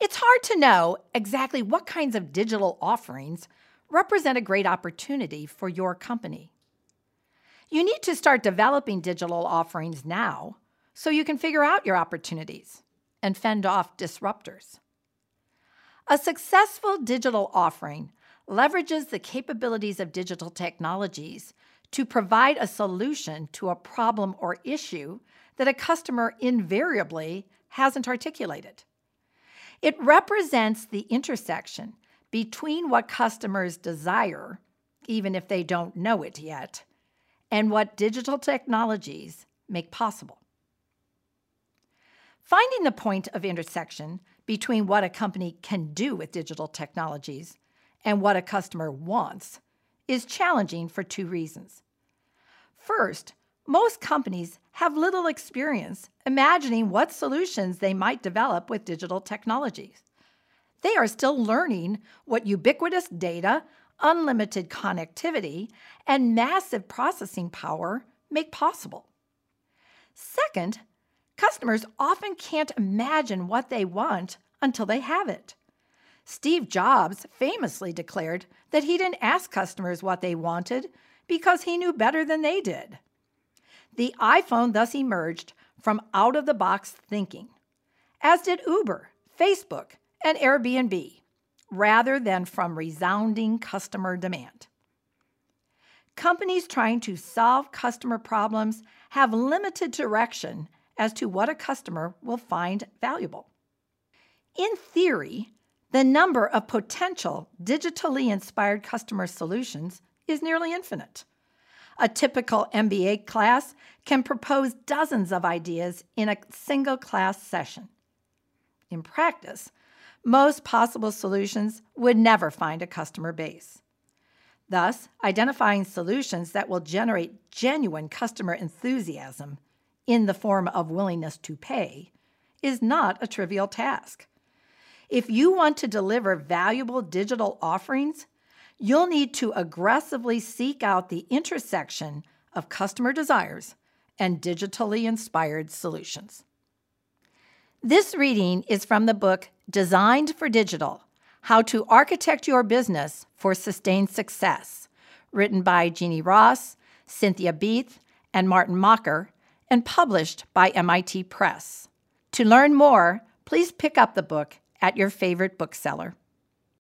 It's hard to know exactly what kinds of digital offerings represent a great opportunity for your company. You need to start developing digital offerings now so you can figure out your opportunities and fend off disruptors. A successful digital offering leverages the capabilities of digital technologies to provide a solution to a problem or issue that a customer invariably hasn't articulated. It represents the intersection between what customers desire, even if they don't know it yet, and what digital technologies make possible. Finding the point of intersection between what a company can do with digital technologies and what a customer wants is challenging for two reasons. First, most companies have little experience imagining what solutions they might develop with digital technologies. They are still learning what ubiquitous data, unlimited connectivity, and massive processing power make possible. Second, customers often can't imagine what they want until they have it. Steve Jobs famously declared that he didn't ask customers what they wanted because he knew better than they did. The iPhone thus emerged from out of the box thinking, as did Uber, Facebook, and Airbnb, rather than from resounding customer demand. Companies trying to solve customer problems have limited direction as to what a customer will find valuable. In theory, the number of potential digitally inspired customer solutions is nearly infinite. A typical MBA class can propose dozens of ideas in a single class session. In practice, most possible solutions would never find a customer base. Thus, identifying solutions that will generate genuine customer enthusiasm in the form of willingness to pay is not a trivial task. If you want to deliver valuable digital offerings, you'll need to aggressively seek out the intersection of customer desires and digitally inspired solutions. This reading is from the book Designed for Digital How to Architect Your Business for Sustained Success, written by Jeannie Ross, Cynthia Beath, and Martin Mocker, and published by MIT Press. To learn more, please pick up the book at your favorite bookseller.